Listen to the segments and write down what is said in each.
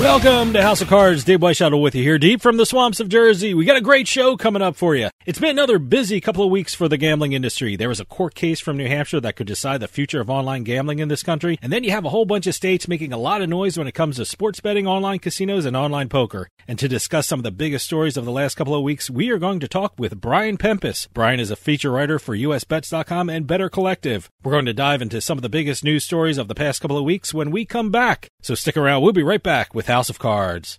Welcome to House of Cards. Dave Weishuttle with you here, deep from the swamps of Jersey. We got a great show coming up for you. It's been another busy couple of weeks for the gambling industry. There was a court case from New Hampshire that could decide the future of online gambling in this country, and then you have a whole bunch of states making a lot of noise when it comes to sports betting, online casinos, and online poker. And to discuss some of the biggest stories of the last couple of weeks, we are going to talk with Brian Pempus. Brian is a feature writer for USBets.com and Better Collective. We're going to dive into some of the biggest news stories of the past couple of weeks when we come back. So stick around. We'll be right back with House of Cards.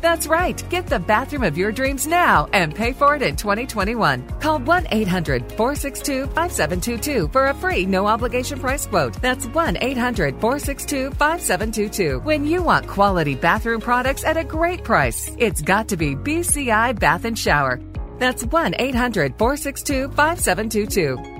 That's right. Get the bathroom of your dreams now and pay for it in 2021. Call 1 800 462 5722 for a free no obligation price quote. That's 1 800 462 5722. When you want quality bathroom products at a great price, it's got to be BCI Bath and Shower. That's 1 800 462 5722.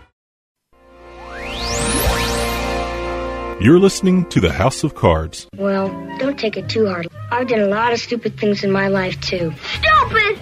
You're listening to the House of Cards. Well, don't take it too hard. I've done a lot of stupid things in my life, too. Stupid!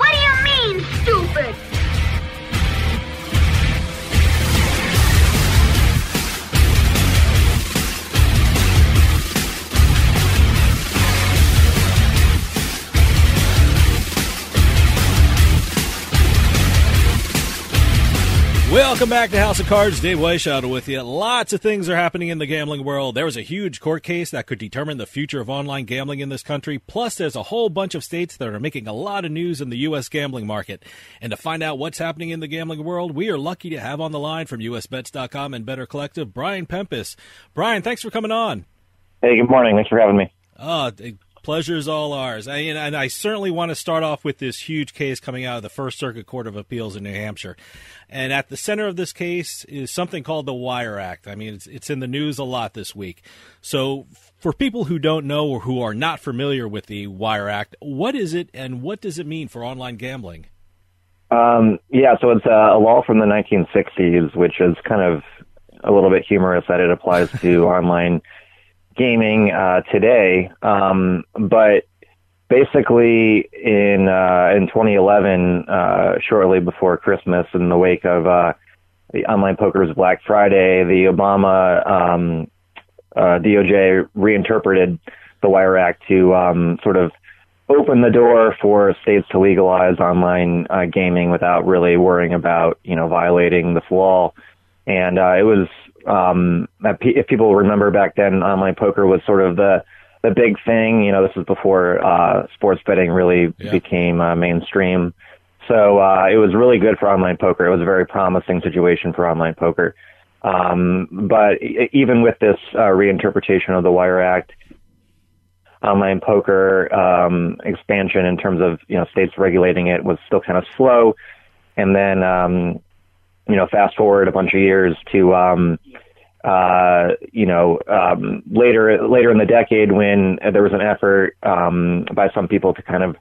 Welcome back to House of Cards. Dave Weishaupt with you. Lots of things are happening in the gambling world. There was a huge court case that could determine the future of online gambling in this country. Plus, there's a whole bunch of states that are making a lot of news in the U.S. gambling market. And to find out what's happening in the gambling world, we are lucky to have on the line from USBets.com and Better Collective, Brian Pempus. Brian, thanks for coming on. Hey, good morning. Thanks for having me. Oh, pleasure's all ours. I, and I certainly want to start off with this huge case coming out of the First Circuit Court of Appeals in New Hampshire. And at the center of this case is something called the Wire Act. I mean, it's, it's in the news a lot this week. So, for people who don't know or who are not familiar with the Wire Act, what is it and what does it mean for online gambling? Um, yeah, so it's uh, a law from the 1960s, which is kind of a little bit humorous that it applies to online gaming uh, today. Um, but basically, in uh, in 2011, uh, shortly before Christmas, in the wake of uh, the online poker's Black Friday, the Obama um, uh, DOJ reinterpreted the Wire Act to um, sort of open the door for states to legalize online uh, gaming without really worrying about you know violating this law. And uh, it was um, if people remember back then, online poker was sort of the the big thing. You know, this was before uh, sports betting really Yeah. became uh, mainstream. So uh, it was really good for online poker. It was a very promising situation for online poker. Um, but even with this uh, reinterpretation of the Wire Act, online poker um, expansion in terms of you know states regulating it was still kind of slow. And then um, you know fast forward a bunch of years to um, uh, you know um, later later in the decade when there was an effort um, by some people to kind of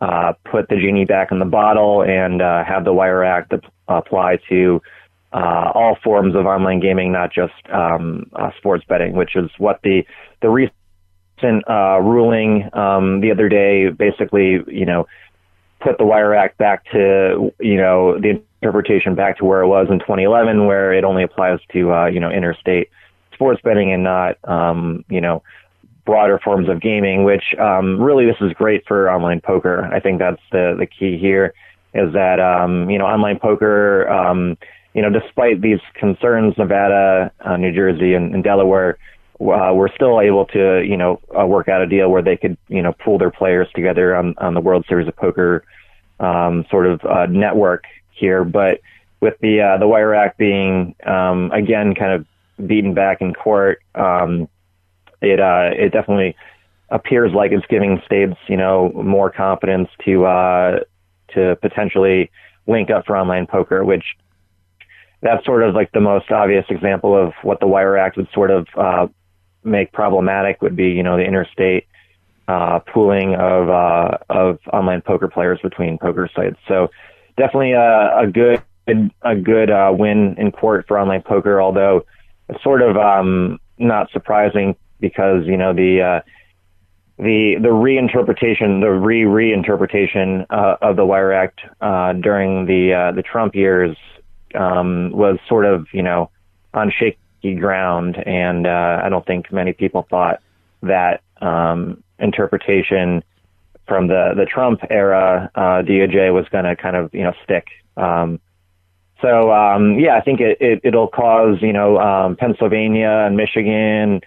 uh, put the genie back in the bottle and uh, have the Wire Act ap- apply to uh, all forms of online gaming, not just um, uh, sports betting, which is what the the recent uh, ruling um, the other day basically, you know, put the Wire Act back to, you know, the interpretation back to where it was in 2011, where it only applies to, uh, you know, interstate sports betting and not, um, you know, broader forms of gaming, which um, really this is great for online poker. I think that's the, the key here is that, um, you know, online poker, um, you know, despite these concerns, Nevada, uh, New Jersey, and, and Delaware, uh, we're still able to, you know, uh, work out a deal where they could, you know, pool their players together on, on the World Series of Poker um, sort of uh, network here. But with the uh, the Wire Act being um, again kind of beaten back in court, um, it uh, it definitely appears like it's giving states, you know, more confidence to uh, to potentially link up for online poker, which that's sort of like the most obvious example of what the Wire Act would sort of uh, make problematic would be, you know, the interstate uh, pooling of uh, of online poker players between poker sites. So definitely a, a good a good uh, win in court for online poker, although it's sort of um, not surprising because you know the uh, the the reinterpretation, the re reinterpretation uh, of the Wire Act uh, during the the Trump years um, was sort of you know on shaky ground, and uh, I don't think many people thought that um, interpretation from the the Trump era uh, DOJ was going to kind of you know stick. Um, so um, yeah, I think it, it it'll cause you know um, Pennsylvania and Michigan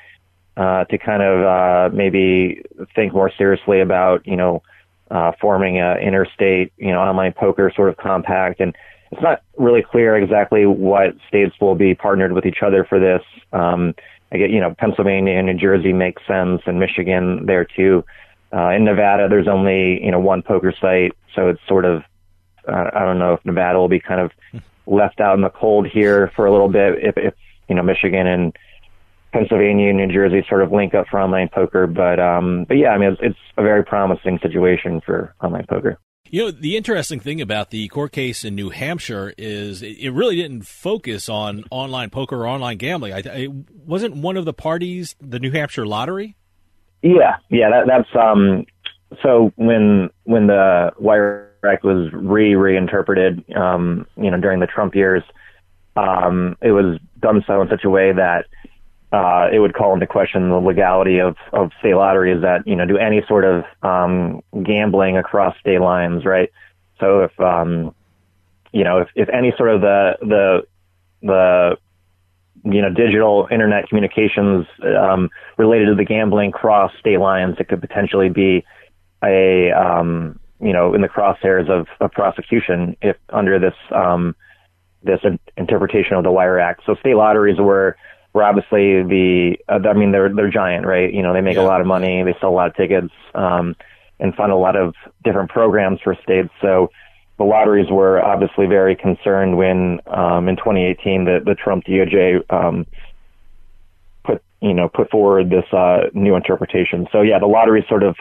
uh, to kind of uh, maybe think more seriously about you know uh, forming a interstate you know online poker sort of compact and it's not really clear exactly what states will be partnered with each other for this. Um, I get, you know, Pennsylvania and New Jersey make sense, and Michigan there too. Uh, in Nevada, there's only you know one poker site, so it's sort of uh, I don't know if Nevada will be kind of left out in the cold here for a little bit if, if you know Michigan and Pennsylvania and New Jersey sort of link up for online poker. But um, but yeah, I mean it's, it's a very promising situation for online poker. You know, the interesting thing about the court case in New Hampshire is it really didn't focus on online poker or online gambling. I, it wasn't one of the parties the New Hampshire lottery. Yeah, yeah, that, that's um. So when when the Wire Act was re reinterpreted, um, you know, during the Trump years, um, it was done so in such a way that uh, it would call into question the legality of, of state lotteries that, you know, do any sort of, um, gambling across state lines, right? So if, um, you know, if, if any sort of the, the, the, you know, digital internet communications, um, related to the gambling cross state lines, it could potentially be a, um, you know, in the crosshairs of, of prosecution if under this, um, this interpretation of the Wire Act. So state lotteries were, were obviously the, uh, I mean, they're, they're giant, right? You know, they make yeah. a lot of money, they sell a lot of tickets, um, and fund a lot of different programs for states. So the lotteries were obviously very concerned when, um, in 2018, the, the Trump DOJ, um, put, you know, put forward this, uh, new interpretation. So yeah, the lottery sort of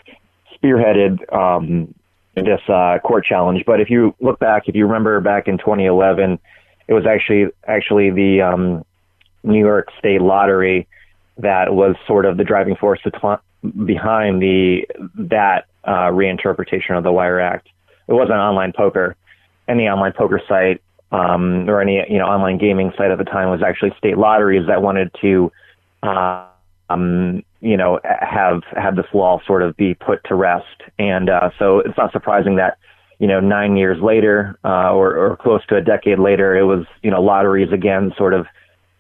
spearheaded, um, this, uh, court challenge. But if you look back, if you remember back in 2011, it was actually, actually the, um, New York State Lottery that was sort of the driving force behind the that uh, reinterpretation of the Wire Act. It wasn't online poker. Any online poker site um, or any you know online gaming site at the time was actually state lotteries that wanted to uh, um, you know have have this law sort of be put to rest. And uh, so it's not surprising that you know nine years later uh, or, or close to a decade later, it was you know lotteries again sort of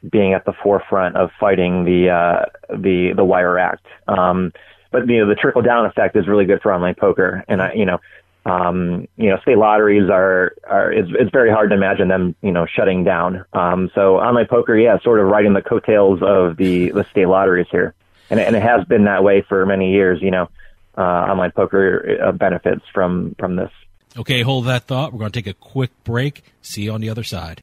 being at the forefront of fighting the uh, the the Wire Act. Um, but you know the trickle down effect is really good for online poker, and I, you know. Um, you know, state lotteries are, are, it's, it's very hard to imagine them, you know, shutting down. Um, so online poker, yeah, sort of riding the coattails of the, the state lotteries here. And, and it has been that way for many years, you know, uh, online poker uh, benefits from, from this. Okay, hold that thought. We're going to take a quick break. See you on the other side.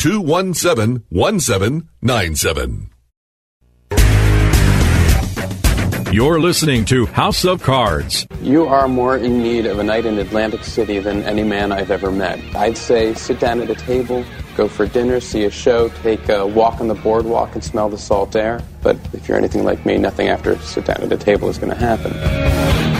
217 1797. You're listening to House of Cards. You are more in need of a night in Atlantic City than any man I've ever met. I'd say sit down at a table, go for dinner, see a show, take a walk on the boardwalk, and smell the salt air. But if you're anything like me, nothing after sit down at a table is going to happen.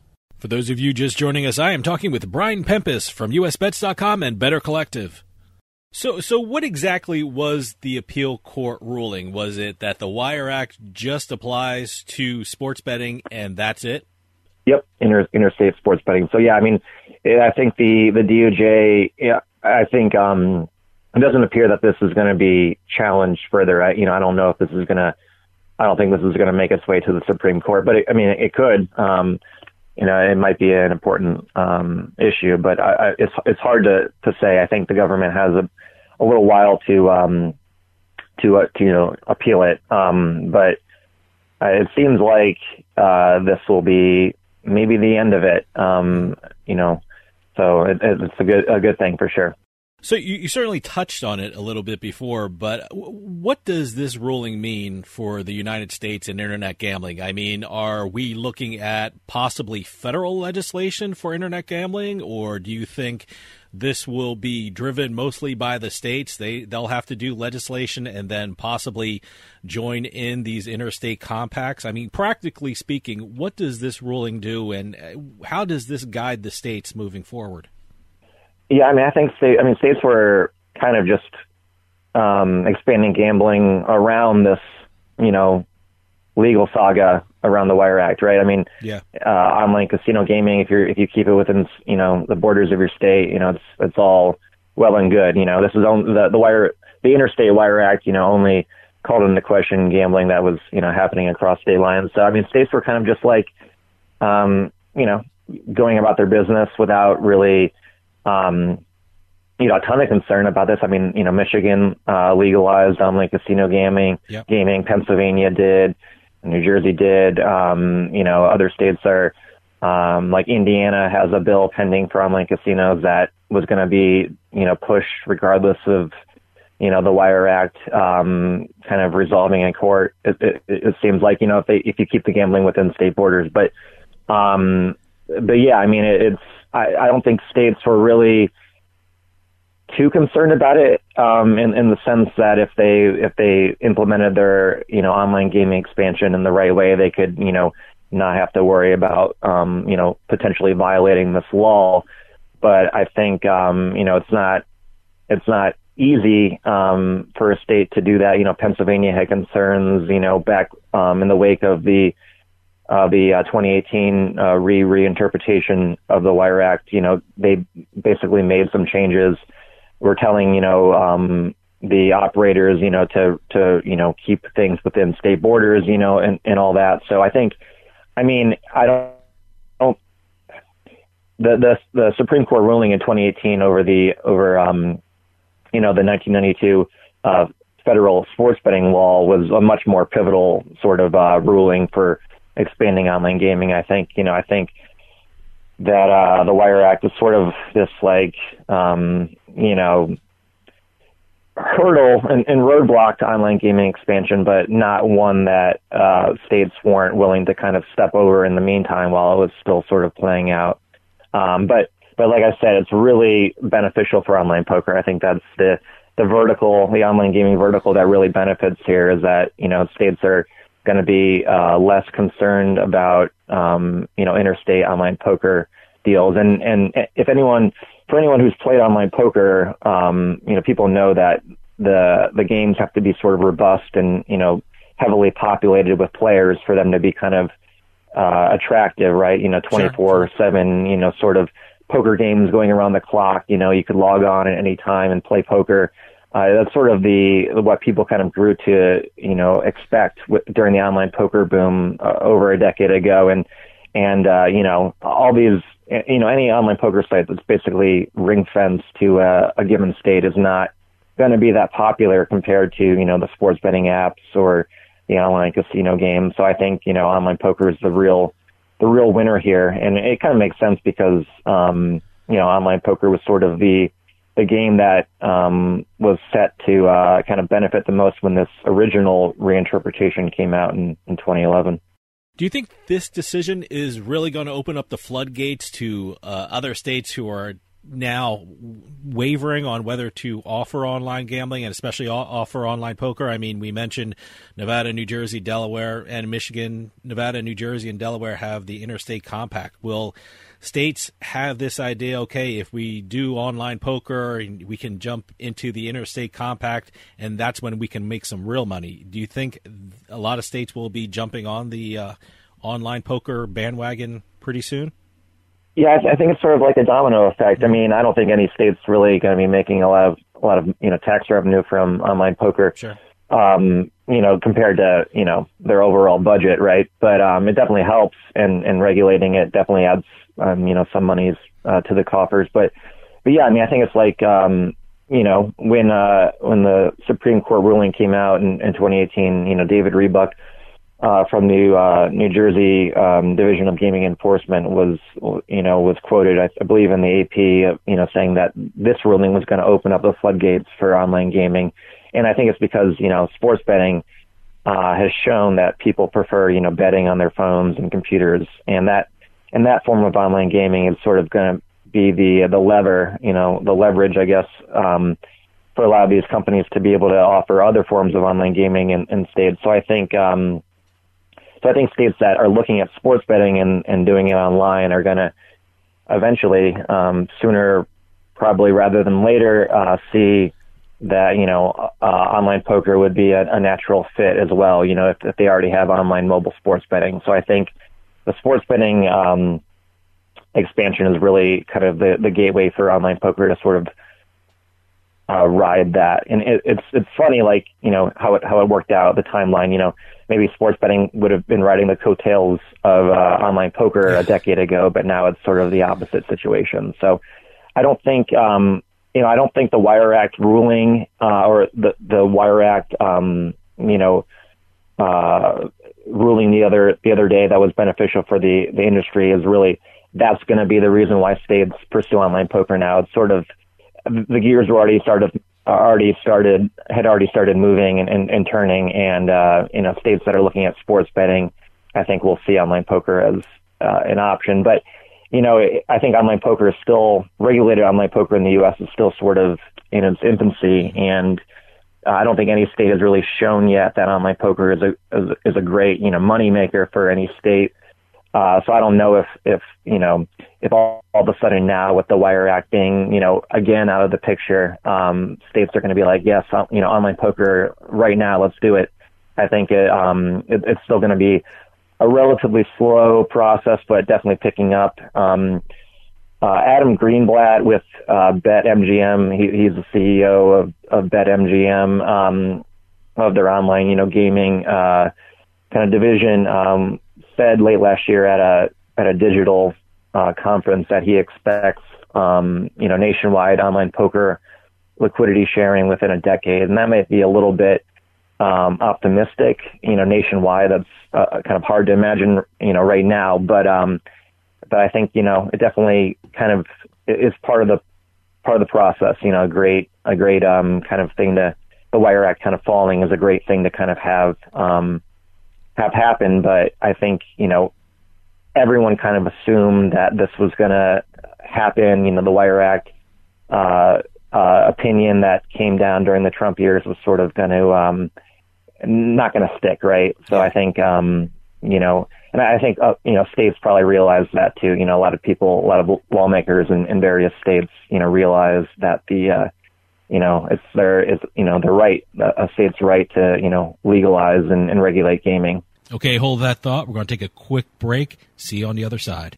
For those of you just joining us, I am talking with Brian Pempus from usbets.com and Better Collective. So, so what exactly was the appeal court ruling? Was it that the Wire Act just applies to sports betting and that's it? Yep, inter, interstate sports betting. So yeah, I mean, I think the the DOJ. Yeah, I think um, it doesn't appear that this is going to be challenged further. I, you know, I don't know if this is going to. I don't think this is going to make its way to the Supreme Court, but it, I mean, it could. Um, you know, it might be an important um, issue, but I, I, it's it's hard to to say. I think the government has a a little while to um, to, uh, to you know appeal it, um, but uh, it seems like uh, this will be maybe the end of it. Um, you know, so it, it's a good a good thing for sure. So you, you, certainly touched on it a little bit before, but what does this ruling mean for the United States and internet gambling? I mean, are we looking at possibly federal legislation for internet gambling, or do you think this will be driven mostly by the states? They they'll have to do legislation and then possibly join in these interstate compacts. I mean, practically speaking, what does this ruling do, and uh, how does this guide the states moving forward? Yeah, I mean, I think state, I mean, states were kind of just um, expanding gambling around this, you know, legal saga around the Wire Act, right? I mean, yeah, uh, online casino gaming. If you're if you keep it within, you know, the borders of your state, you know, it's it's all well and good. You know, this is only the the Wire the Interstate Wire Act. You know, only called into question gambling that was you know happening across state lines. So I mean, states were kind of just like, um, you know, going about their business without really um, you know, a ton of concern about this. I mean, you know, Michigan uh, legalized online casino gaming. Yep. Gaming. Pennsylvania did. New Jersey did. Um, you know, other states are um, like Indiana has a bill pending for online casinos that was going to be, you know, pushed regardless of, you know, the Wire Act um, kind of resolving in court. It, it, it seems like you know if they if you keep the gambling within state borders, but um, but yeah, I mean it, it's I, I don't think states were really too concerned about it um, in, in the sense that if they if they implemented their you know online gaming expansion in the right way, they could you know not have to worry about um, you know potentially violating this law. But I think um, you know it's not it's not easy um, for a state to do that. You know, Pennsylvania had concerns. You know, back um, in the wake of the uh, the uh, 2018 uh, re reinterpretation of the Wire Act, you know, they basically made some changes. We're telling, you know, um, the operators, you know, to to you know keep things within state borders, you know, and and all that. So I think, I mean, I don't. the, the the Supreme Court ruling in 2018 over the over um, you know the 1992 uh, federal sports betting law was a much more pivotal sort of uh, ruling for expanding online gaming. I think, you know, I think that uh, the Wire Act is sort of this like, um, you know, hurdle and, and roadblock to online gaming expansion, but not one that uh, states weren't willing to kind of step over in the meantime while it was still sort of playing out. Um, but but like I said, it's really beneficial for online poker. I think that's the the vertical, the online gaming vertical that really benefits here is that you know states are going to be uh, less concerned about um, you know interstate online poker deals. And and if anyone for anyone who's played online poker, um, you know people know that the the games have to be sort of robust and you know heavily populated with players for them to be kind of uh, attractive, right? You know, 24 seven, you know, sort of poker games going around the clock. You know, you could log on at any time and play poker uh, that's sort of the what people kind of grew to you know expect during the online poker boom uh, over a decade ago, and and uh, you know all these you know any online poker site that's basically ring fenced to a, a given state is not going to be that popular compared to you know the sports betting apps or the online casino games. So I think you know online poker is the real the real winner here, and it kind of makes sense because um, you know online poker was sort of the the game that um, was set to uh, kind of benefit the most when this original reinterpretation came out in, in 2011. Do you think this decision is really going to open up the floodgates to uh, other states who are now wavering on whether to offer online gambling and especially offer online poker. I mean, we mentioned Nevada, New Jersey, Delaware, and Michigan. Nevada, New Jersey, and Delaware have the interstate compact. Will states have this idea okay, if we do online poker, we can jump into the interstate compact, and that's when we can make some real money? Do you think a lot of states will be jumping on the uh, online poker bandwagon pretty soon? Yeah, I think it's sort of like a domino effect. I mean, I don't think any state's really going to be making a lot of a lot of you know tax revenue from online poker. Sure. Um, you know, compared to you know their overall budget, right? But um, it definitely helps, and and regulating it definitely adds um, you know some monies uh, to the coffers. But but yeah, I mean, I think it's like um, you know when uh, when the Supreme Court ruling came out in, in 2018, you know David Rebuck uh, from the uh, New Jersey um, Division of Gaming Enforcement was, you know, was quoted, I, I believe, in the AP, you know, saying that this ruling was going to open up the floodgates for online gaming, and I think it's because you know sports betting uh, has shown that people prefer, you know, betting on their phones and computers, and that and that form of online gaming is sort of going to be the the lever, you know, the leverage, I guess. Um, for a lot of these companies to be able to offer other forms of online gaming in, in states. So I think, um, so I think states that are looking at sports betting and, and doing it online are going to eventually, um, sooner, probably rather than later, uh, see that you know uh, online poker would be a, a natural fit as well. You know, if, if they already have online mobile sports betting. So I think the sports betting um, expansion is really kind of the, the gateway for online poker to sort of uh, ride that. And it, it's it's funny, like you know how it how it worked out the timeline. You know, maybe sports betting would have been riding the coattails of uh, online poker a decade ago, but now it's sort of the opposite situation. So I don't think um, you know I don't think the Wire Act ruling uh, or the the Wire Act um, you know uh, ruling the other the other day that was beneficial for the the industry is really that's going to be the reason why states pursue online poker now. It's sort of the gears were already started already started had already started moving and, and, and turning and uh you know states that are looking at sports betting I think we'll see online poker as uh, an option but you know I think online poker is still regulated online poker in the US is still sort of in its infancy and I don't think any state has really shown yet that online poker is a is, is a great you know money maker for any state uh, so I don't know if, if, you know, if all, all of a sudden now with the Wire Act being, you know, again out of the picture, um, states are going to be like, yes, uh, you know, online poker right now, let's do it. I think it, um, it, it's still going to be a relatively slow process, but definitely picking up. Um, uh, Adam Greenblatt with uh, BetMGM, he, he's the CEO of, of BetMGM, um, of their online, you know, gaming uh, kind of division. Um, said late last year at a at a digital uh, conference that he expects um, you know nationwide online poker liquidity sharing within a decade, and that might be a little bit um, optimistic. You know, nationwide, that's uh, kind of hard to imagine. You know, right now, but um, but I think you know it definitely kind of is part of the part of the process. You know, a great a great um, kind of thing to the Wire Act kind of falling is a great thing to kind of have um, have happened, but I think, you know, everyone kind of assumed that this was going to happen. You know, the Wire Act uh, uh, opinion that came down during the Trump years was sort of going to um, not going to stick, right? So I think, um, you know, and I think uh, you know states probably realize that too. You know, a lot of people, a lot of lawmakers in, in various states, you know, realize that the uh, you know, it's their, it's, you know, the right, a state's right to, you know, legalize and, and regulate gaming. Okay, hold that thought. We're going to take a quick break. See you on the other side.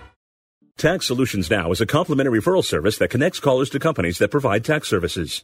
Tax Solutions Now is a complimentary referral service that connects callers to companies that provide tax services.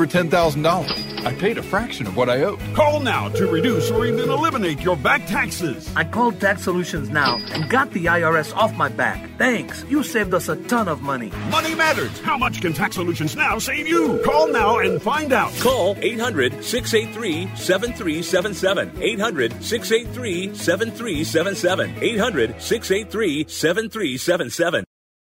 $10,000. I paid a fraction of what I owed. Call now to reduce or even eliminate your back taxes. I called Tax Solutions Now and got the IRS off my back. Thanks. You saved us a ton of money. Money matters. How much can Tax Solutions Now save you? Call now and find out. Call 800 683 7377. 800 683 7377. 800 683 7377.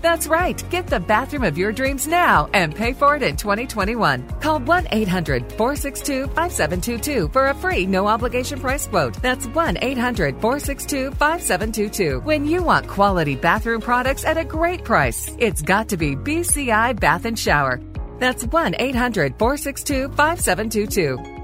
That's right. Get the bathroom of your dreams now and pay for it in 2021. Call 1 800 462 5722 for a free no obligation price quote. That's 1 800 462 5722. When you want quality bathroom products at a great price, it's got to be BCI Bath and Shower. That's 1 800 462 5722.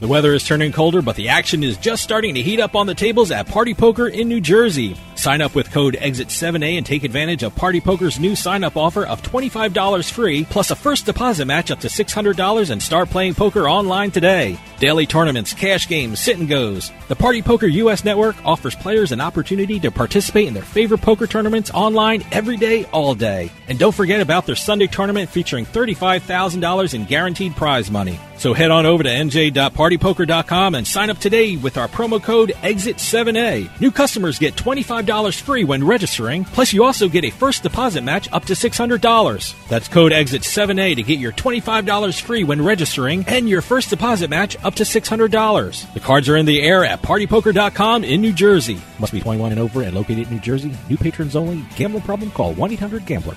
The weather is turning colder, but the action is just starting to heat up on the tables at Party Poker in New Jersey. Sign up with code EXIT7A and take advantage of Party Poker's new sign up offer of $25 free, plus a first deposit match up to $600 and start playing poker online today. Daily tournaments, cash games, sit and goes. The Party Poker US network offers players an opportunity to participate in their favorite poker tournaments online every day, all day. And don't forget about their Sunday tournament featuring $35,000 in guaranteed prize money. So head on over to nj.partypoker.com and sign up today with our promo code EXIT7A. New customers get $25 free when registering, plus you also get a first deposit match up to $600. That's code EXIT7A to get your $25 free when registering and your first deposit match up to $600. The cards are in the air at partypoker.com in New Jersey. Must be 21 and over and located in New Jersey. New patrons only. Gambling problem? Call 1-800-GAMBLER.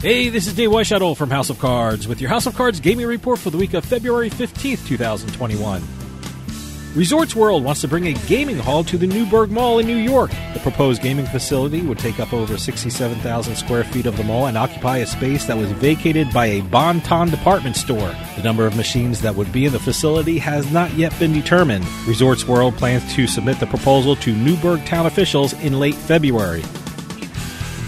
Hey, this is Dave Weishuttle from House of Cards with your House of Cards gaming report for the week of February 15th, 2021. Resorts World wants to bring a gaming hall to the Newburgh Mall in New York. The proposed gaming facility would take up over 67,000 square feet of the mall and occupy a space that was vacated by a Bon-Ton department store. The number of machines that would be in the facility has not yet been determined. Resorts World plans to submit the proposal to Newburgh town officials in late February.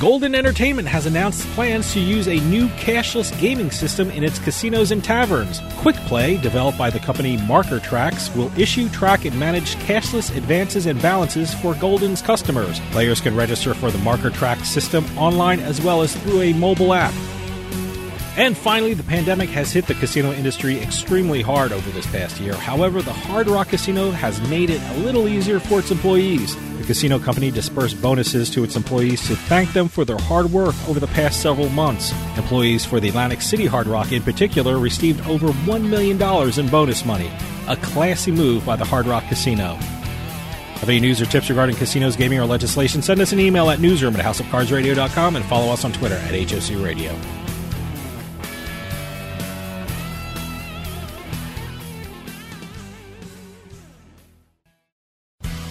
Golden Entertainment has announced plans to use a new cashless gaming system in its casinos and taverns. Quick Play, developed by the company Marker Trax, will issue, track, and manage cashless advances and balances for Golden's customers. Players can register for the Marker Trax system online as well as through a mobile app. And finally, the pandemic has hit the casino industry extremely hard over this past year. However, the Hard Rock Casino has made it a little easier for its employees. The casino company dispersed bonuses to its employees to thank them for their hard work over the past several months. Employees for the Atlantic City Hard Rock in particular received over $1 million in bonus money. A classy move by the Hard Rock Casino. Have any news or tips regarding casinos, gaming, or legislation? Send us an email at newsroom at houseofcardsradio.com and follow us on Twitter at HOC Radio.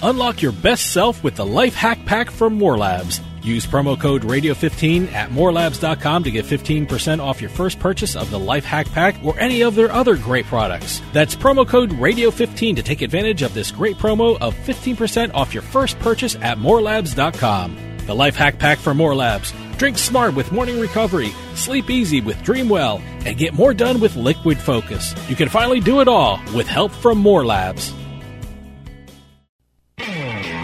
Unlock your best self with the Life Hack Pack from More Labs. Use promo code Radio15 at morelabs.com to get 15% off your first purchase of the Life Hack Pack or any of their other great products. That's promo code Radio15 to take advantage of this great promo of 15% off your first purchase at morelabs.com. The Life Hack Pack from More Labs. Drink smart with morning recovery, sleep easy with Dreamwell, and get more done with Liquid Focus. You can finally do it all with help from More Labs.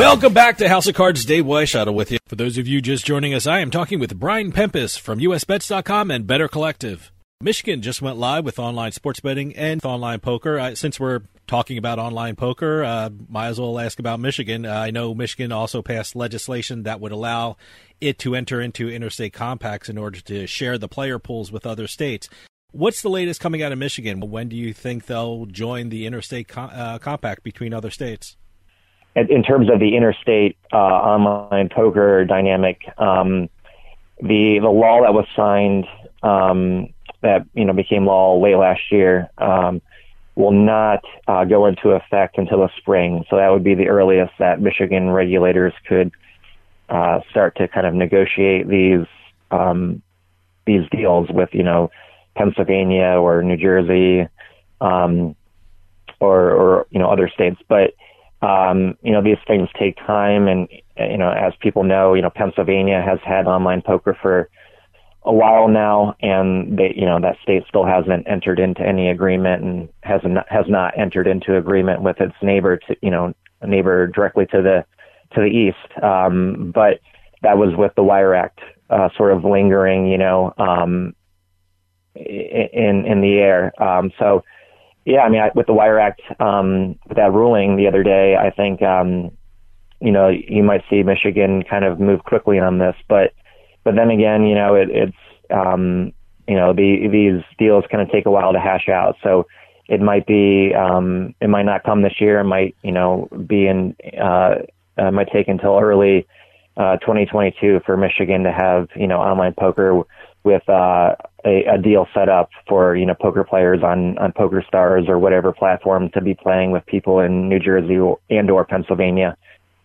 Welcome back to House of Cards. Dave Weishuttle with you. For those of you just joining us, I am talking with Brian Pempus from USBets.com and Better Collective. Michigan just went live with online sports betting and online poker. Uh, since we're talking about online poker, uh, might as well ask about Michigan. Uh, I know Michigan also passed legislation that would allow it to enter into interstate compacts in order to share the player pools with other states. What's the latest coming out of Michigan? When do you think they'll join the interstate com- uh, compact between other states? In terms of the interstate uh, online poker dynamic, um, the the law that was signed um, that you know became law late last year um, will not uh, go into effect until the spring. So that would be the earliest that Michigan regulators could uh, start to kind of negotiate these um, these deals with you know Pennsylvania or New Jersey um, or or you know other states, but um, you know, these things take time and, you know, as people know, you know, Pennsylvania has had online poker for a while now and they, you know, that state still hasn't entered into any agreement and has not, has not entered into agreement with its neighbor to, you know, neighbor directly to the, to the east. Um, but that was with the Wire Act, uh, sort of lingering, you know, um, in, in the air. Um, so, yeah, I mean, I, with the Wire Act, um, with that ruling the other day, I think, um, you know, you might see Michigan kind of move quickly on this, but, but then again, you know, it, it's, um, you know, the, these deals kind of take a while to hash out. So it might be, um, it might not come this year. It might, you know, be in, uh, uh might take until early, uh, 2022 for Michigan to have, you know, online poker with, uh, a, a deal set up for you know poker players on on PokerStars or whatever platform to be playing with people in New Jersey and or Pennsylvania.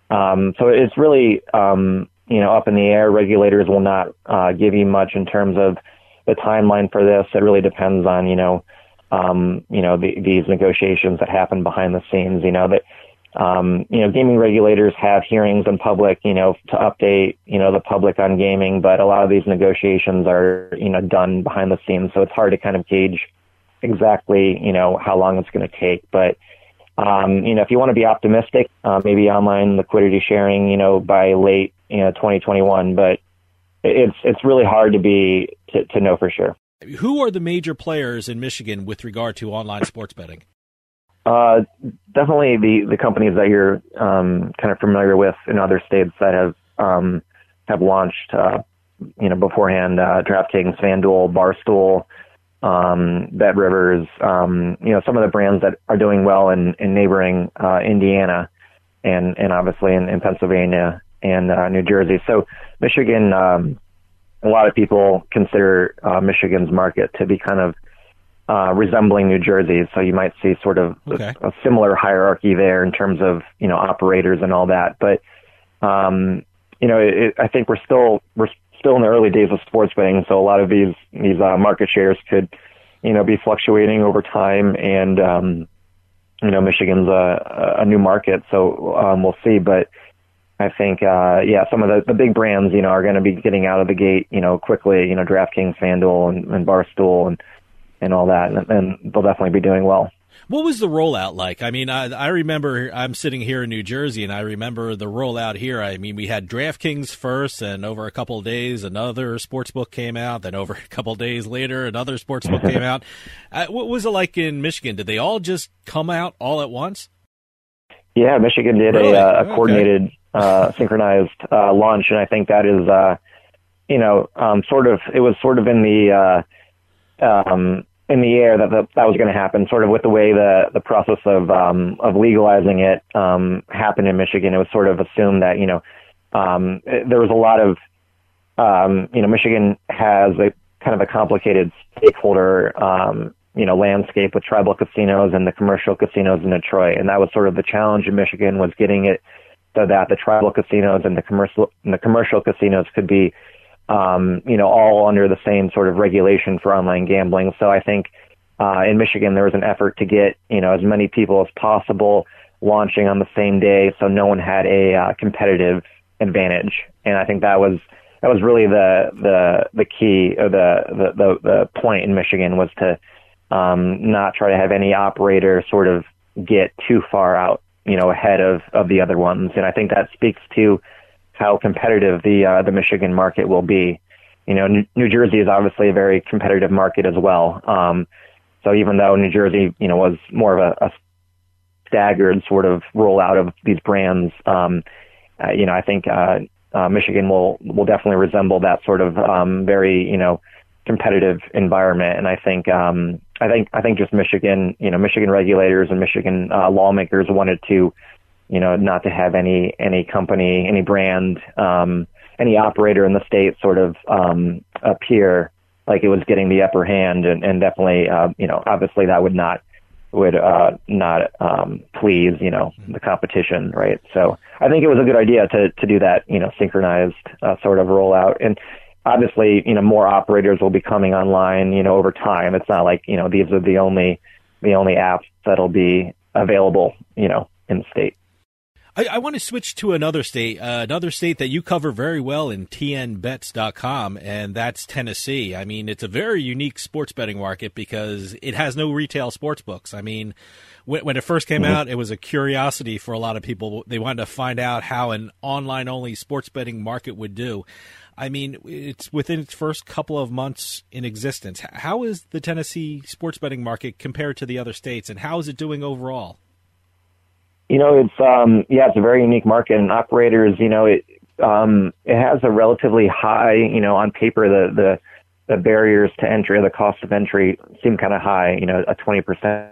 Um, so it's really um, you know up in the air. Regulators will not uh, give you much in terms of the timeline for this. It really depends on you know um, you know the, these negotiations that happen behind the scenes. You know that um, you know, gaming regulators have hearings in public, you know, to update, you know, the public on gaming, but a lot of these negotiations are, you know, done behind the scenes. So it's hard to kind of gauge exactly, you know, how long it's going to take. But, um, you know, if you want to be optimistic, uh, maybe online liquidity sharing, you know, by late, you know, 2021, but it's, it's really hard to be, to, to know for sure. Who are the major players in Michigan with regard to online sports betting? Uh, definitely the, the companies that you're um, kind of familiar with in other states that have um, have launched. Uh, you know, beforehand, uh, DraftKings, FanDuel, Barstool, um, BetRivers, um, you know, some of the brands that are doing well in, in neighboring uh, Indiana and, and obviously in, in Pennsylvania and uh, New Jersey. So Michigan, um, a lot of people consider uh, Michigan's market to be kind of uh, resembling New Jersey. So you might see sort of Okay. a, a similar hierarchy there in terms of you know operators and all that. But um, you know, it, I think we're still we're still in the early days of sports betting, so a lot of these these uh, market shares could you know be fluctuating over time, and um, you know Michigan's a, a new market, so um, we'll see. But I think uh, yeah, some of the, the big brands you know are going to be getting out of the gate you know quickly. You know, DraftKings, FanDuel, and, and Barstool, and and all that, and, and they'll definitely be doing well. What was the rollout like? I mean, I, I remember I'm sitting here in New Jersey, and I remember the rollout here. I mean, we had DraftKings first, and over a couple of days, another sports book came out. Then over a couple days later, another sports book came out. Uh, what was it like in Michigan? Did they all just come out all at once? Yeah, Michigan did Really? a, uh, a Okay. coordinated, uh, synchronized uh, launch, and I think that is, uh, you know, um, sort of. It was sort of in the uh, um, in the air that the, that was going to happen. Sort of with the way the the process of um, of legalizing it um, happened in Michigan. It was sort of assumed that you know um, it- there was a lot of um, you know Michigan has a kind of a complicated stakeholder um, you know landscape with tribal casinos and the commercial casinos in Detroit, and that was sort of the challenge in Michigan was getting it so that the tribal casinos and the commercial and the commercial casinos could be um, you know all under the same sort of regulation for online gambling. So I think uh, in Michigan there was an effort to get you know as many people as possible launching on the same day, so no one had a uh, competitive advantage. And I think that was that was really the the the key or the the the, the point in Michigan was to um, not try to have any operator sort of get too far out, you know, ahead of of the other ones. And I think that speaks to how competitive the uh, the Michigan market will be. You know, New, Jersey is obviously a very competitive market as well. Um, so even though New Jersey, you know, was more of a, a staggered sort of rollout of these brands, um, uh, you know, I think uh, uh, Michigan will will definitely resemble that sort of um, very you know competitive environment. And I think um, I think I think just Michigan, you know, Michigan regulators and Michigan uh, lawmakers wanted to, you know, not to have any any company, any brand, um, any operator in the state sort of um, appear like it was getting the upper hand, and, and definitely, uh, you know, obviously that would not would uh, not um, please, you know, the competition, right? So I think it was a good idea to to do that, you know, synchronized uh, sort of rollout, and obviously, you know, more operators will be coming online, you know, over time. It's not like you know these are the only the only apps that'll be available, you know, in the state. I, I want to switch to another state, uh, another state that you cover very well in tnbets.com, and that's Tennessee. I mean, it's a very unique sports betting market because it has no retail sports books. I mean, when, when it first came Mhm. out, it was a curiosity for a lot of people. They wanted to find out how an online only sports betting market would do. I mean, it's within its first couple of months in existence. How is the Tennessee sports betting market compared to the other states, and how is it doing overall? You know, it's um yeah, it's a very unique market and operators, you know, it um it has a relatively high, you know, on paper the the the barriers to entry or the cost of entry seem kind of high, you know, a 20%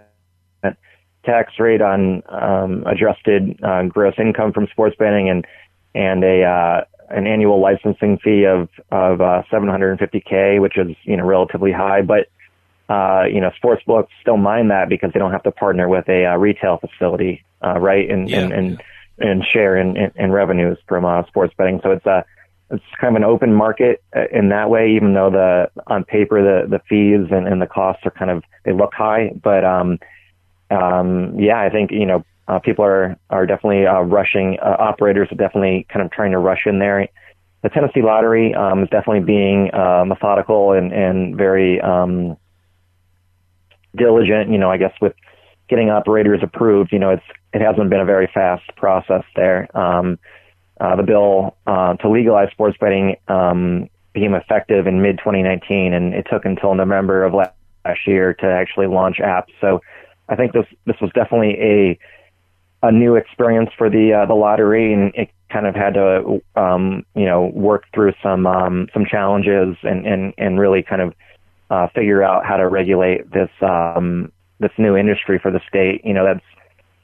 tax rate on um adjusted uh, gross income from sports betting and and a uh an annual licensing fee of of uh 750k, which is, you know, relatively high, but uh, you know, sports books still mind that because they don't have to partner with a uh, retail facility, uh, right? And, and, and, and share in, in, in revenues from, uh, sports betting. So it's a, it's kind of an open market uh, in that way, even though the, on paper, the, the fees and, and the costs are kind of, they look high, but, um, um, yeah, I think, you know, uh, people are, are definitely, uh, rushing, uh, operators are definitely kind of trying to rush in there. The Tennessee lottery, um, is definitely being, uh, methodical and, and very, um, diligent, you know, I guess with getting operators approved, you know, it's, it hasn't been a very fast process there. Um, uh, the bill, uh, to legalize sports betting, um, became effective in mid 2019 and it took until November of last year to actually launch apps. So I think this, this was definitely a, a new experience for the, uh, the lottery and it kind of had to, um, you know, work through some um, some challenges and, and, and really kind of uh, figure out how to regulate this um, this new industry for the state. You know, that's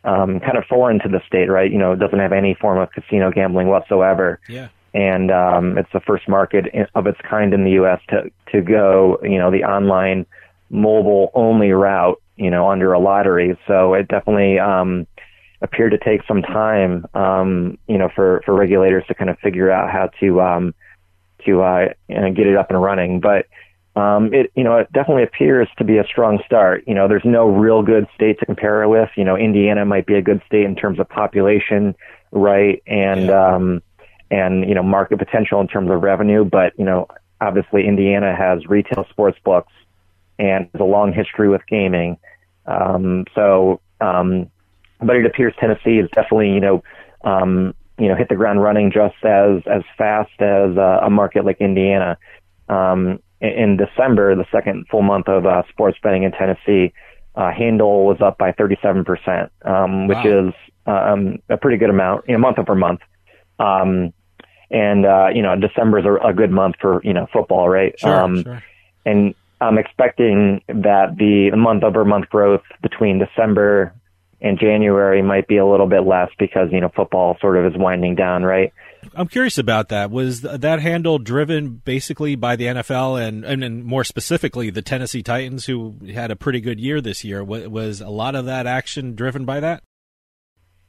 um, kind of foreign to the state, right? You know, it doesn't have any form of casino gambling whatsoever. Yeah. And um, it's the first market of its kind in the U.S. to to go, you know, the online mobile only route, you know, under a lottery. So it definitely um, appeared to take some time, um, you know, for for regulators to kind of figure out how to um, to uh, you know, get it up and running. But um, it you know it definitely appears to be a strong start. You know, there's no real good state to compare it with. You know, Indiana might be a good state in terms of population, right, and Yeah. um, and you know market potential in terms of revenue. But you know, obviously Indiana has retail sports books and has a long history with gaming. Um, so, um, but it appears Tennessee is definitely you know um, you know hit the ground running just as as fast as uh, a market like Indiana. Um, in, December, the second full month of uh, sports betting in Tennessee, uh, handle was up by 37%, um, which Wow. is um, a pretty good amount, you know, month over month. Um, and uh, you know, December is a, a good month for you know football, right? Sure, um, sure. And I'm expecting that the month over month growth between December and January might be a little bit less because you know football sort of is winding down, right? I'm curious about that. Was that handle driven basically by the NFL and, and, and more specifically the Tennessee Titans, who had a pretty good year this year? Was, was a lot of that action driven by that?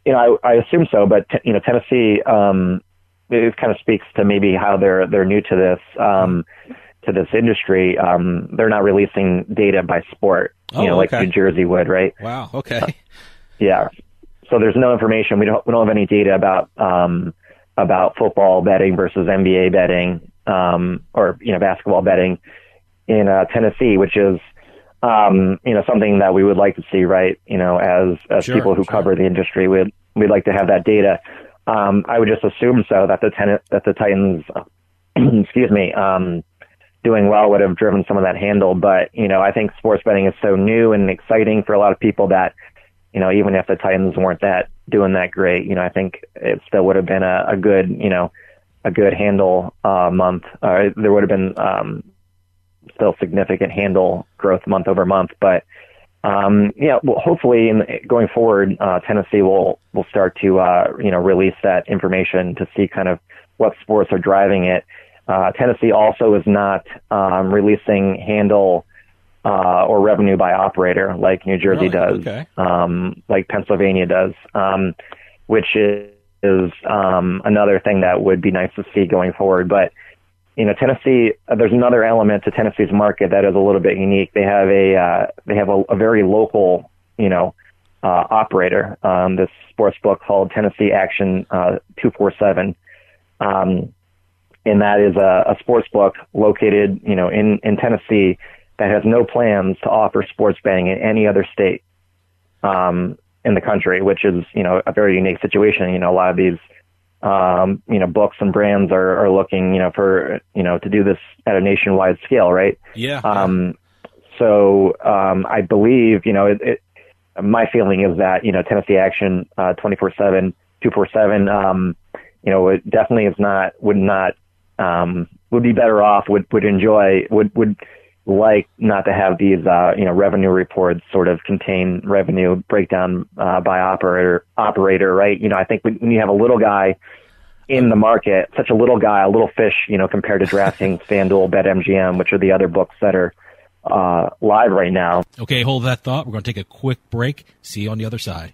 you know, I, I assume so, but t- you know, Tennessee, um, it kind of speaks to maybe how they're they're new to this um, to this industry. Um, they're not releasing data by sport, Oh, you know, like. New Jersey would, right? Wow. Okay. Yeah. So there's no information. We don't we don't have any data about um, about football betting versus NBA betting um, or you know basketball betting in uh, Tennessee, which is um, you know something that we would like to see, right? You know, as as Sure, people who sure. cover the industry, we'd we'd like to have that data. Um, I would just assume so that the ten- that the Titans, excuse me, um, doing well would have driven some of that handle. But you know, I think sports betting is so new and exciting for a lot of people that you know, even if the Titans weren't that doing that great, you know, I think it still would have been a, a good, you know, a good handle uh, month. Uh, there would have been um, still significant handle growth month over month, but um, yeah, well, hopefully, in going forward, uh, Tennessee will will start to uh, you know release that information to see kind of what sports are driving it. Uh, Tennessee also is not um, releasing handle uh, or revenue by operator like New Jersey Really? does, Okay. um, like Pennsylvania does, um, which is, is um, another thing that would be nice to see going forward. But you know, Tennessee, uh, there's another element to Tennessee's market that is a little bit unique. They have a uh, they have a, a very local, you know, uh, operator. Um, this sports book called Tennessee Action uh, Two Four Seven, um, and that is a, a sports book located, you know, in in Tennessee that has no plans to offer sports betting in any other state um, in the country, which is you know a very unique situation. You know, a lot of these um, you know books and brands are, are looking you know for you know to do this at a nationwide scale, right? Yeah. Um, so um, I believe you know it, it. My feeling is that you know Tennessee Action twenty four seven, two four seven. Um, you know, it definitely is not would not um, would be better off. Would would enjoy would would like not to have these uh, you know revenue reports sort of contain revenue breakdown uh, by operator operator. Right. You know, I think when you have a little guy in the market, such a little guy, a little fish, you know, compared to DraftKings FanDuel, BetMGM, which are the other books that are uh, live right now. Okay, hold that thought. We're going to take a quick break. See you on the other side.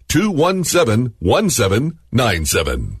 217 1797.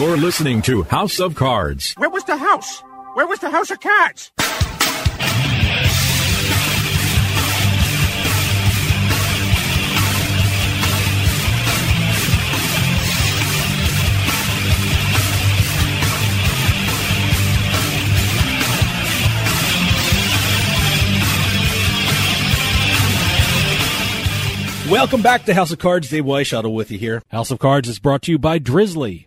You're listening to House of Cards. Where was the house? Where was the house of cards? Welcome back to House of Cards. Dave Weishuttle with you here. House of Cards is brought to you by Drizly,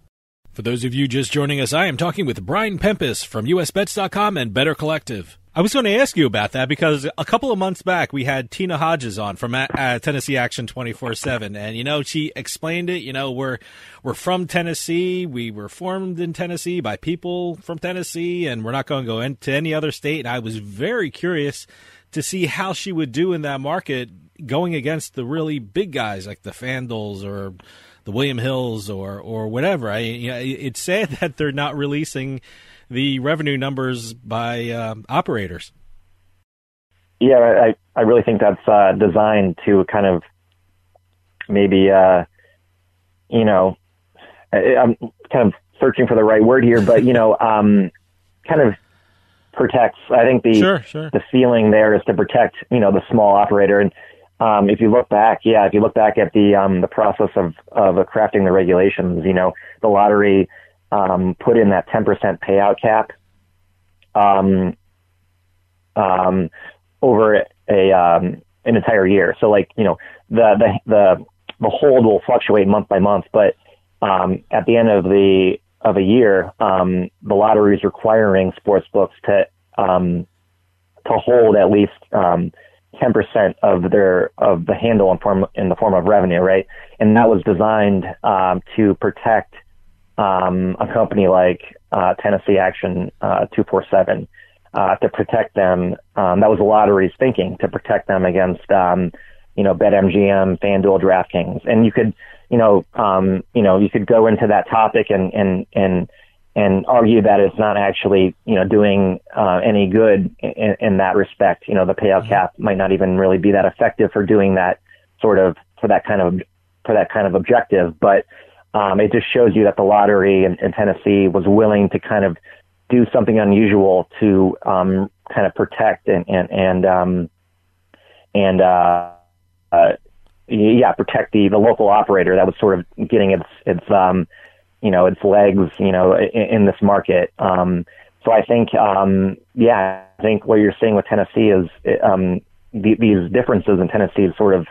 For those of you just joining us, I am talking with Brian Pempus from USBets.com and Better Collective. I was going to ask you about that because a couple of months back we had Tina Hodges on from uh, Tennessee Action 24/7 and you know she explained it, you know, we're we're from Tennessee, we were formed in Tennessee by people from Tennessee and we're not going to go into any other state. And I was very curious to see how she would do in that market going against the really big guys like the FanDuels or the William Hills or or whatever. I you know, it's sad that they're not releasing the revenue numbers by uh, operators. Yeah, I I really think that's uh, designed to kind of maybe uh, you know I, I'm kind of searching for the right word here, but you know um, kind of protects. I think the sure, sure. the feeling there is to protect you know the small operator and um, if you look back, yeah, if you look back at the um, the process of of crafting the regulations, you know, the lottery um, put in that 10% payout cap um, um, over a um, an entire year. So like you know the the the the hold will fluctuate month by month, but um, at the end of the of a year, um, the lottery is requiring sports books to um, to hold at least um, 10% of their of the handle in form in the form of revenue, right? And that was designed um, to protect um, a company like uh, Tennessee Action uh, 247 uh, to protect them. Um, that was the lottery's thinking to protect them against, um, you know, BetMGM, FanDuel, DraftKings, and you could, you know, um, you know, you could go into that topic and and and and argue that it's not actually, you know, doing uh, any good in, in that respect. You know, the payout cap might not even really be that effective for doing that sort of for that kind of for that kind of objective, but um, it just shows you that the lottery in, in Tennessee was willing to kind of do something unusual to um, kind of protect and and and um, and uh, uh, yeah, protect the the local operator that was sort of getting its its um, you know its legs you know in, in this market. Um, so I think um, yeah, I think what you're seeing with Tennessee is um, the, these differences in Tennessee's sort of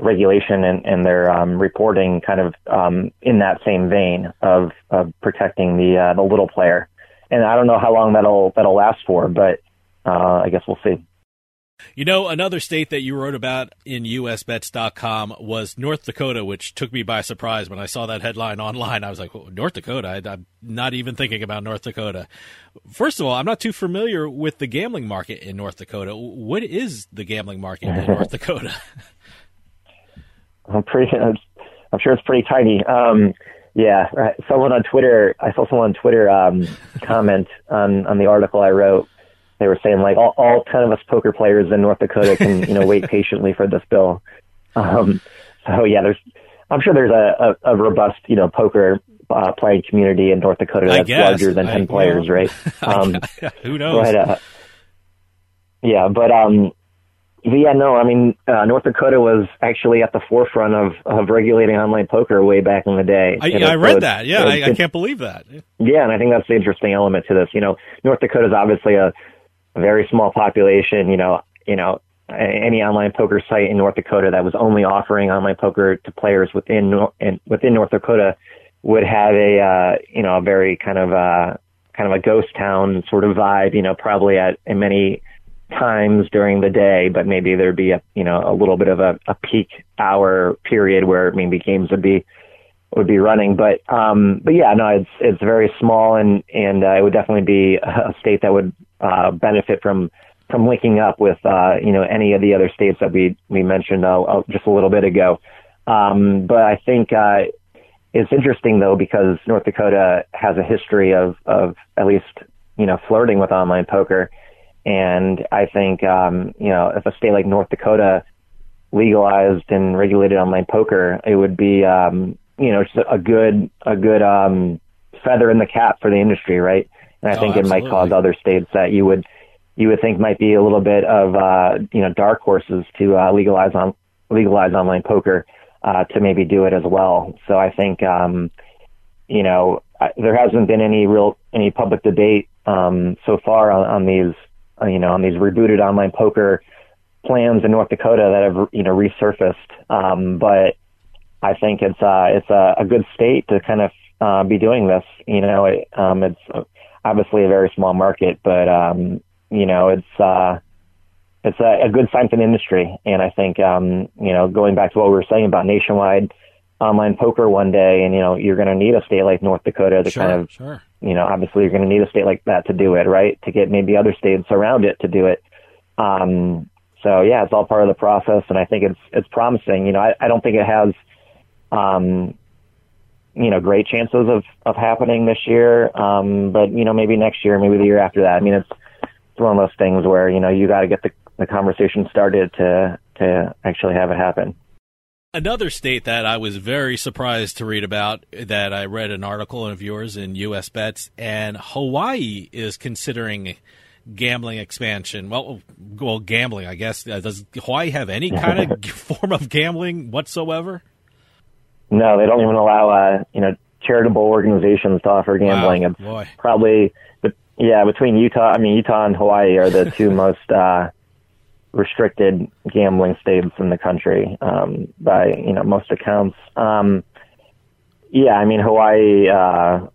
regulation and, and their um, reporting kind of um, in that same vein of, of protecting the uh, the little player and I don't know how long that'll that'll last for, but uh, I guess we'll see. You know, another state that you wrote about in usbets.com was North Dakota, which took me by surprise when I saw that headline online. I was like, North Dakota? I, am not even thinking about North Dakota. First of all, I'm not too familiar with the gambling market in North Dakota. What is the gambling market in North Dakota? I'm pretty. I'm sure it's pretty tiny. Um, yeah. Someone on Twitter, I saw someone on Twitter um, comment on on the article I wrote. They were saying like all, all ten of us poker players in North Dakota can you know wait patiently for this bill. Um, so yeah, there's I'm sure there's a, a, a robust you know poker uh, playing community in North Dakota that's larger than ten I, players, well, right? Um, who knows? But, uh, yeah, but um, yeah, no, I mean, uh, North Dakota was actually at the forefront of, of regulating online poker way back in the day. I, I read that. Yeah, I, I, can't believe that. Yeah, and I think that's the interesting element to this. You know, North Dakota is obviously a, very small population. You know, you know, any online poker site in North Dakota that was only offering online poker to players within in, within North Dakota would have a uh, you know a very kind of uh, kind of a ghost town sort of vibe. You know, probably at many times during the day, but maybe there'd be a you know a little bit of a, a peak hour period where maybe games would be would be running. But um, but yeah, no, it's it's very small and and uh, it would definitely be a state that would uh, benefit from from linking up with uh, you know any of the other states that we we mentioned uh, uh, just a little bit ago. Um, but I think uh, it's interesting though because North Dakota has a history of of at least you know flirting with online poker and I think, um, you know, if a state like North Dakota legalized and regulated online poker, it would be, um, you know, a good, a good, um, feather in the cap for the industry, right? And I oh, think absolutely. it might cause other states that you would, you would think might be a little bit of, uh, you know, dark horses to, uh, legalize on, legalize online poker, uh, to maybe do it as well. So I think, um, you know, I, there hasn't been any real, any public debate, um, so far on, on these, uh, you know, on these rebooted online poker plans in North Dakota that have, you know, resurfaced. Um, but I think it's, uh, it's a, a good state to kind of, uh, be doing this. You know, it, um, it's obviously a very small market, but, um, you know, it's, uh, it's a, a good sign for the industry. And I think, um, you know, going back to what we were saying about nationwide online poker one day, and, you know, you're going to need a state like North Dakota to sure, kind of, sure you know, obviously you're going to need a state like that to do it, right? To get maybe other states around it to do it. Um, so yeah, it's all part of the process, and I think it's it's promising. You know, I, I don't think it has, um, you know, great chances of of happening this year. Um, but you know, maybe next year, maybe the year after that. I mean, it's it's one of those things where you know you got to get the the conversation started to to actually have it happen. Another state that I was very surprised to read about that I read an article of yours in US Bets and Hawaii is considering gambling expansion. Well, well, gambling, I guess. Uh, does Hawaii have any kind of form of gambling whatsoever? No, they don't even allow, uh, you know, charitable organizations to offer gambling. Wow, it's boy. probably, but, yeah, between Utah, I mean, Utah and Hawaii are the two most uh, restricted gambling states in the country um, by you know most accounts. Um, yeah, I mean Hawaii, uh,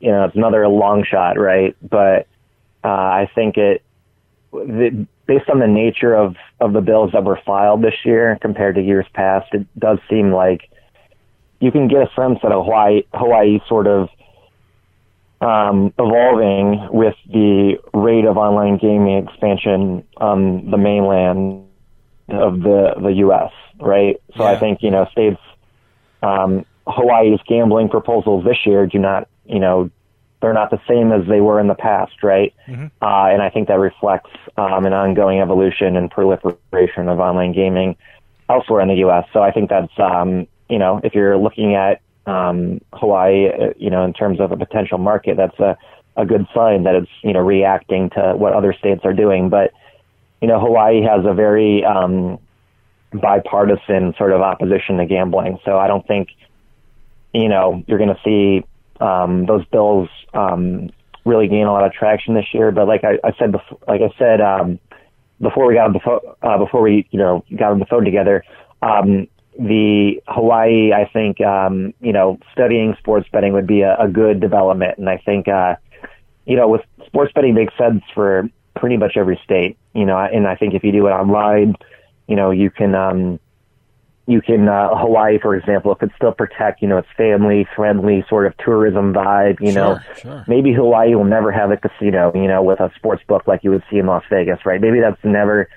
you know, it's another long shot, right? But uh, I think it, the, based on the nature of of the bills that were filed this year compared to years past, it does seem like you can get a sense that Hawaii Hawaii sort of um, evolving with the rate of online gaming expansion on the mainland of the the U.S. Right. So I think you know states um, Hawaii's gambling proposals this year do not you know they're not the same as they were in the past, right? Mm-hmm. Uh, and I think that reflects um, an ongoing evolution and proliferation of online gaming elsewhere in the U.S. So I think that's um, you know if you're looking at um, Hawaii, uh, you know, in terms of a potential market, that's a, a good sign that it's, you know, reacting to what other states are doing. But, you know, Hawaii has a very, um, bipartisan sort of opposition to gambling. So I don't think, you know, you're going to see, um, those bills, um, really gain a lot of traction this year. But like I, I said, before, like I said, um, before we got on the phone, uh, before we, you know, got on the phone together, um, the Hawaii, I think, um, you know, studying sports betting would be a, a good development. And I think, uh, you know, with sports betting makes sense for pretty much every state, you know, and I think if you do it online, you know, you can, um, you can, uh, Hawaii, for example, if it still protect, you know, its family friendly sort of tourism vibe, you know, Sure, sure. maybe Hawaii will never have a casino, you know, with a sports book like you would see in Las Vegas, right? Maybe that's never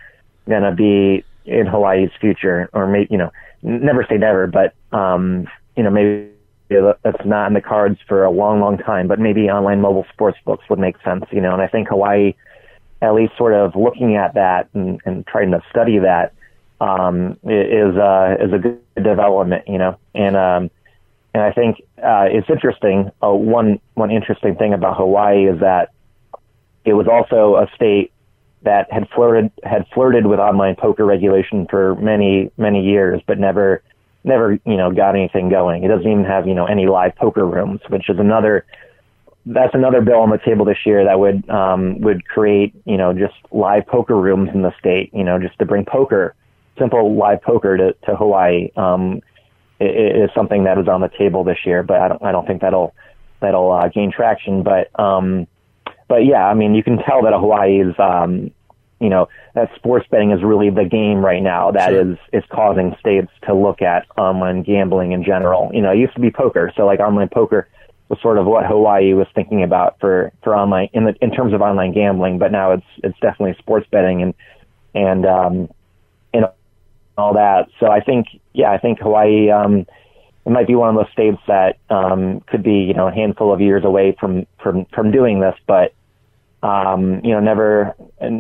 going to be in Hawaii's future or maybe, you know, never say never, but, um, you know, maybe that's not in the cards for a long, long time, but maybe online mobile sports books would make sense, you know, and I think Hawaii, at least sort of looking at that and, and trying to study that, um, is, uh, is a good development, you know, and, um, and I think, uh, it's interesting. Uh, one, one interesting thing about Hawaii is that it was also a state that had flirted had flirted with online poker regulation for many many years, but never never you know got anything going. It doesn't even have you know any live poker rooms, which is another that's another bill on the table this year that would um, would create you know just live poker rooms in the state. You know just to bring poker, simple live poker to to Hawaii. Um, something that is on the table this year, but I don't I don't think that'll that'll uh, gain traction. But um, but yeah, I mean, you can tell that Hawaii is, um, you know, that sports betting is really the game right now that is is causing states to look at online gambling in general. You know, it used to be poker, so like online poker was sort of what Hawaii was thinking about for for online in the in terms of online gambling, but now it's it's definitely sports betting and and um and all that. So I think yeah, I think Hawaii um it might be one of those states that um, could be, you know, a handful of years away from from from doing this, but um, you know, never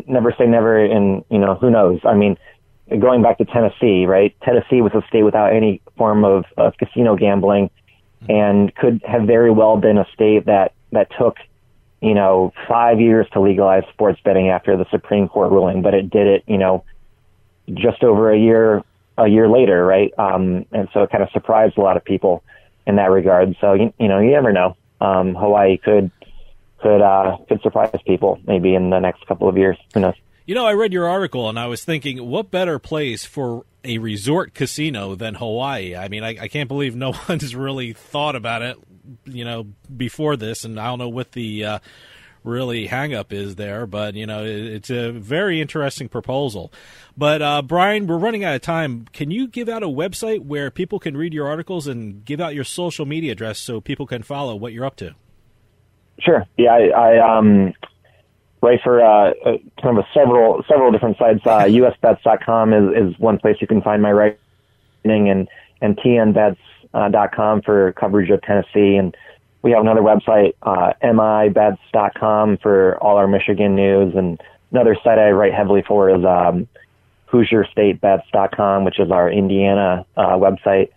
never say never. And you know, who knows? I mean, going back to Tennessee, right? Tennessee was a state without any form of, of casino gambling, and could have very well been a state that that took, you know, five years to legalize sports betting after the Supreme Court ruling, but it did it, you know, just over a year a year later, right? Um, and so it kind of surprised a lot of people in that regard. So you, you know, you never know. Um, Hawaii could could uh, could surprise people maybe in the next couple of years. Who knows? You know, I read your article and I was thinking, what better place for a resort casino than Hawaii? I mean, I, I can't believe no one's really thought about it, you know, before this, and I don't know what the uh, really hang up is there, but you know, it, it's a very interesting proposal. But uh, Brian, we're running out of time. Can you give out a website where people can read your articles and give out your social media address so people can follow what you're up to? Sure. Yeah, I, I um, write for uh, uh, kind of a several several different sites. Uh, USBets.com is is one place you can find my writing, and and TNBets.com for coverage of Tennessee, and we have another website, uh, MIBets.com for all our Michigan news, and another site I write heavily for is um, HoosierStateBets.com, which is our Indiana uh, website.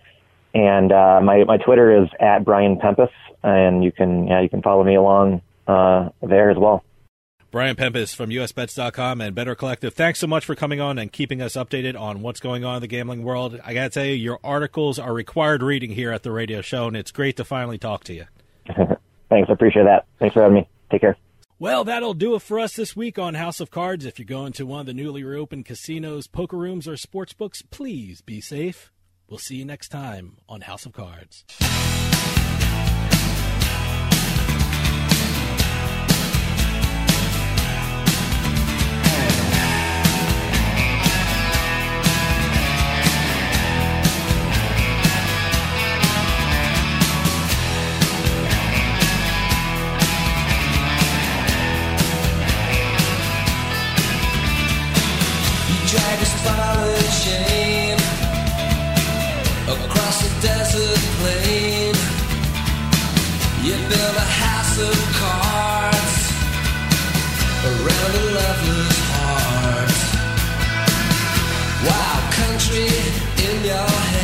And uh, my my Twitter is at Brian Pempus, and you can yeah you can follow me along uh, there as well. Brian Pempus from USBets.com and Better Collective. Thanks so much for coming on and keeping us updated on what's going on in the gambling world. I got to tell you, your articles are required reading here at the radio show, and it's great to finally talk to you. Thanks. I appreciate that. Thanks for having me. Take care. Well, that'll do it for us this week on House of Cards. If you're going to one of the newly reopened casinos, poker rooms, or sports books, please be safe. We'll see you next time on House of Cards. drag his fallen chain across the desert plain. You build a house of cards around a lover's heart. Wild country in your head,